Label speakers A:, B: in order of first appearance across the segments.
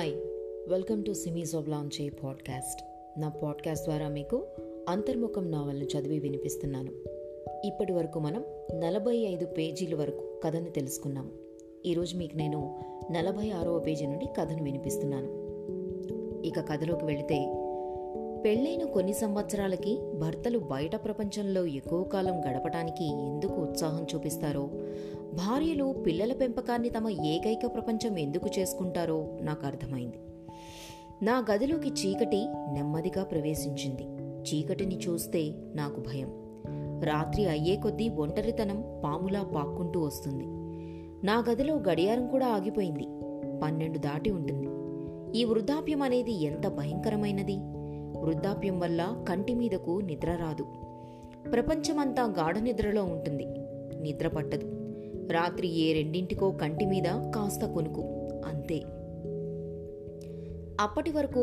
A: Hi welcome to సిమీస్ of లాంచే podcast నా పాడ్కాస్ట్ ద్వారా మీకు అంతర్ముఖం నావల్ను చదివి వినిపిస్తున్నాను. ఇప్పటి వరకు మనం నలభై ఐదు పేజీల వరకు కథను తెలుసుకున్నాము ఈరోజు మీకు నేను నలభై ఆరవ పేజీ నుండి కథను వినిపిస్తున్నాను. ఇక కథలోకి వెళితే పెళ్ళైన కొన్ని సంవత్సరాలకి భర్తలు బయట ప్రపంచంలో ఎక్కువ కాలం గడపటానికి ఎందుకు ఉత్సాహం చూపిస్తారో భార్యలు పిల్లల పెంపకాన్ని తమ ఏకైక ప్రపంచం ఎందుకు చేసుకుంటారో నాకు అర్థమైంది. నా గదిలోకి చీకటి నెమ్మదిగా ప్రవేశించింది. చీకటిని చూస్తే నాకు భయం. రాత్రి అయ్యే కొద్దీ ఒంటరితనం పాములా పాక్కుంటూ వస్తుంది. నా గదిలో గడియారం కూడా ఆగిపోయింది. పన్నెండు దాటి ఉంటుంది. ఈ వృద్ధాప్యం అనేది ఎంత భయంకరమైనది? వృద్ధాప్యం వల్ల కంటి మీదకు నిద్ర రాదు. ప్రపంచమంతా గాఢ నిద్రలో ఉంటుంది. నిద్ర పట్టదు. రాత్రి ఏ రెండింటికో కంటి మీద కాస్త కొనుకు అంతే. అప్పటి వరకు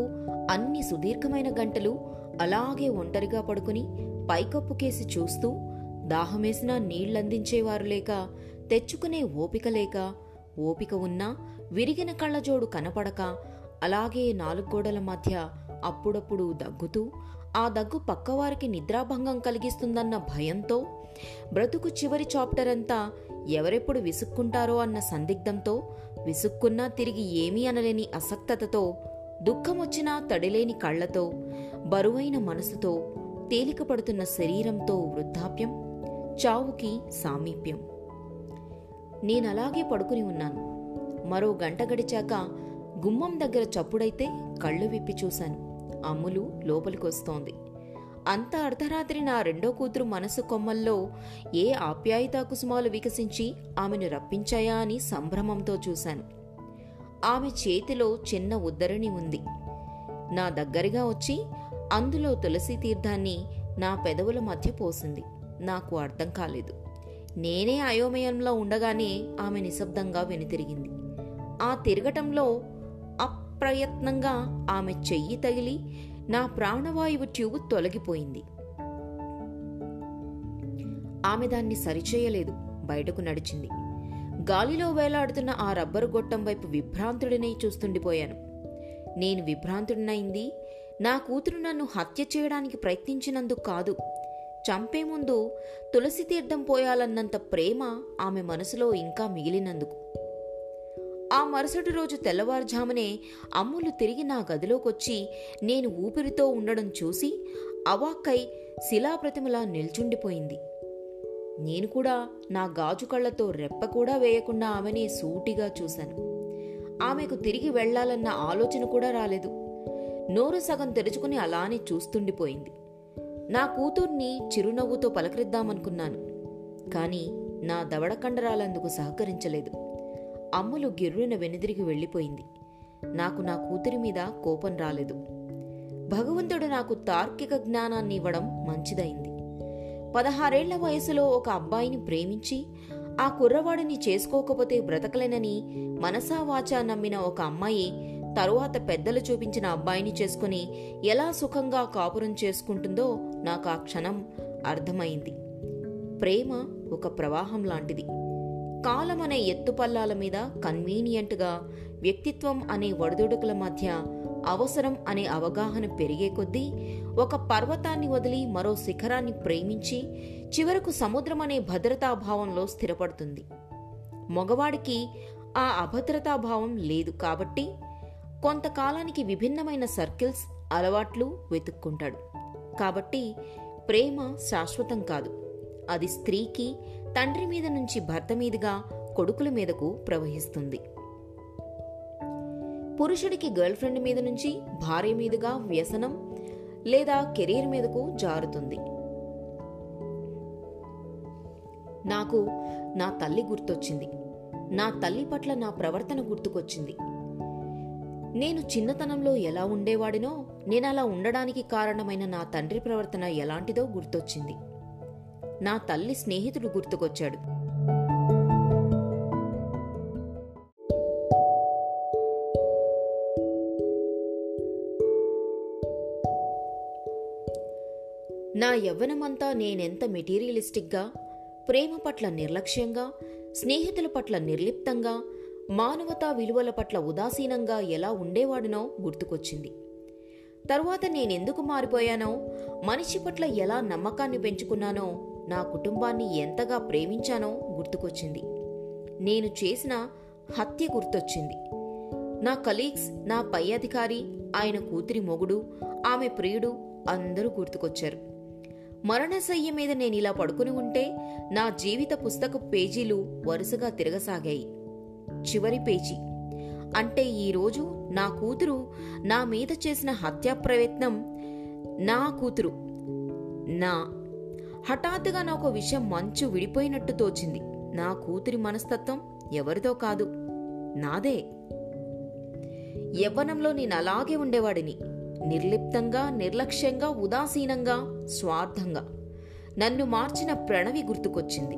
A: అన్ని సుదీర్ఘమైన గంటలు అలాగే ఒంటరిగా పడుకుని పైకప్పుకేసి చూస్తూ దాహమేసిన నీళ్ళందించేవారు లేక తెచ్చుకునే ఓపిక లేక ఓపిక ఉన్నా విరిగిన కళ్ళజోడు కనపడక అలాగే నాలుగు గోడల మధ్య అప్పుడప్పుడు దగ్గుతూ ఆ దగ్గు పక్కవారికి నిద్రాభంగం కలిగిస్తుందన్న భయంతో బ్రతుకు చివరి చాప్టర్ అంతా ఎవరెప్పుడు విసుక్కుంటారో అన్న సందిగ్ధంతో విసుక్కున్నా తిరిగి ఏమీ అనలేని అసక్తతతో దుఃఖమొచ్చినా తడిలేని కళ్ళతో బరువైన మనసుతో తేలికపడుతున్న శరీరంతో వృద్ధాప్యం చావుకి సామీప్యం. నేనలాగే పడుకుని ఉన్నాను. మరో గంట గడిచాక గుమ్మం దగ్గర చప్పుడైతే కళ్ళు విప్పి చూశాను. అమ్ములు లోపలికొస్తోంది. అంత అర్ధరాత్రి నా రెండో కూతురు మనసు కొమ్మల్లో ఏ ఆప్యాయతా కుసుమాలు వికసించి ఆమెను రప్పించాయా అని సంభ్రమంతో చూశాను. ఆమె చేతిలో చిన్న ఉద్దరిణి ఉంది. నా దగ్గరగా వచ్చి అందులో తులసి తీర్థాన్ని నా పెదవుల మధ్య పోసింది. నాకు అర్థం కాలేదు. నేనే అయోమయంలో ఉండగానే ఆమె నిశ్శబ్దంగా వెనుతిరిగింది. ఆ తిరగటంలో అప్రయత్నంగా ఆమె చెయ్యి తగిలి నా ప్రాణవాయువు ట్యూబ్ తొలగిపోయింది. ఆమె దాన్ని సరిచేయలేదు బయటకు నడిచింది. గాలిలో వేలాడుతున్న ఆ రబ్బరు గొట్టం వైపు విభ్రాంతుడినై చూస్తుండిపోయాను. నేను విభ్రాంతుడినైంది నా కూతురు నన్ను హత్య చేయడానికి ప్రయత్నించినందుకు కాదు. చంపే ముందు తులసి తీర్థం పోయాలన్నంత ప్రేమ ఆమె మనసులో ఇంకా మిగిలినందుకు. ఆ మరుసటి రోజు తెల్లవారుజామునే అమ్ములు తిరిగి నా గదిలోకొచ్చి నేను ఊపిరితో ఉండడం చూసి అవాక్కై శిలాప్రతిమలా నిల్చుండిపోయింది. నేను కూడా నా గాజు కళ్ళతో రెప్ప కూడా వేయకుండా ఆమెని సూటిగా చూశాను. ఆమెకు తిరిగి వెళ్ళాలన్న ఆలోచన కూడా రాలేదు. నోరు సగం తెరుచుకుని అలానే చూస్తుండిపోయింది. నా కూతుర్ని చిరునవ్వుతో పలకరిద్దామనుకున్నాను. కానీ నా దవడ కండరాలందుకు సహకరించలేదు. అమ్ములు గిర్రున వెనుదిరిగి వెళ్ళిపోయింది. నాకు నా కూతురి మీద కోపం రాలేదు. భగవంతుడు నాకు తార్కిక జ్ఞానాన్ని ఇవ్వడం మంచిదైంది. పదహారేళ్ళ వయసులో ఒక అబ్బాయిని ప్రేమించి ఆ కుర్రవాడిని చేసుకోకపోతే బ్రతకలేనని మనసావాచా నమ్మిన ఒక అమ్మాయి తరువాత పెద్దలు చూపించిన అబ్బాయిని చేసుకుని ఎలా సుఖంగా కాపురం చేసుకుంటుందో నాకు ఆ క్షణం అర్థమైంది. ప్రేమ ఒక ప్రవాహం లాంటిది. కాలం అనే ఎత్తుపల్లాల మీద కన్వీనియంట్గా వ్యక్తిత్వం అనే వడదుడుకుల మధ్య అవసరం అనే అవగాహన పెరిగే కొద్దీ ఒక పర్వతాన్ని వదిలి మరో శిఖరాన్ని ప్రేమించి చివరకు సముద్రం అనే భద్రతాభావంలో స్థిరపడుతుంది. మగవాడికి ఆ అభద్రతాభావం లేదు కాబట్టి కొంతకాలానికి విభిన్నమైన సర్కిల్స్ అలవాట్లు వెతుక్కుంటాడు. కాబట్టి ప్రేమ శాశ్వతం కాదు. అది స్త్రీకి తండ్రి మీద నుంచి భర్త మీదుగా కొడుకుల మీదకు ప్రవహిస్తుంది. పురుషుడికి గర్ల్ ఫ్రెండ్ మీద నుంచి భార్య మీదుగా వ్యసనం లేదా కెరీర్ మీదకు జారుతుంది. నాకు నా తల్లి గుర్తొచ్చింది. నా తల్లి పట్ల నా ప్రవర్తన గుర్తుకొచ్చింది. నేను చిన్నతనంలో ఎలా ఉండేవాడినో నేను అలా ఉండడానికి కారణమైన నా తండ్రి ప్రవర్తన ఎలాంటిదో గుర్తొచ్చింది. నా తల్లి స్నేహితుడు గుర్తుకొచ్చాడు. నా యవ్వనమంతా నేనెంత మెటీరియలిస్టిక్గా ప్రేమ పట్ల నిర్లక్ష్యంగా స్నేహితుల పట్ల నిర్లిప్తంగా మానవతా విలువల పట్ల ఉదాసీనంగా ఎలా ఉండేవాడినో గుర్తుకొచ్చింది. తరువాత నేనెందుకు మారిపోయానో మనిషి పట్ల ఎలా నమ్మకాన్ని పెంచుకున్నానో నా కుటుంబాన్ని ఎంతగా ప్రేమించానో గుర్తుకొచ్చింది. నేను చేసిన హత్య గుర్తొచ్చింది. నా కలీగ్స్ నా పై అధికారి ఆయన కూతురి మొగుడు ఆమె ప్రియుడు అందరూ గుర్తుకొచ్చారు. మరణశయ్య మీద నేను ఇలా పడుకుని ఉంటే నా జీవిత పుస్తక పేజీలు వరుసగా తిరగసాగాయి. చివరి పేజీ. అంటే ఈరోజు నా కూతురు నా మీద చేసిన హత్యా ప్రయత్నం నా కూతురు నా హఠాత్తుగా నాకు విషయం మంచు విడిపోయినట్టు తోచింది. నా కూతురి మనస్తత్వం ఎవరిదో కాదు. నాదే. యవ్వనంలో నేను అలాగే ఉండేవాడిని. నిర్లిప్తంగా నిర్లక్ష్యంగా ఉదాసీనంగా స్వార్థంగా. నన్ను మార్చిన ప్రణవి గుర్తుకొచ్చింది.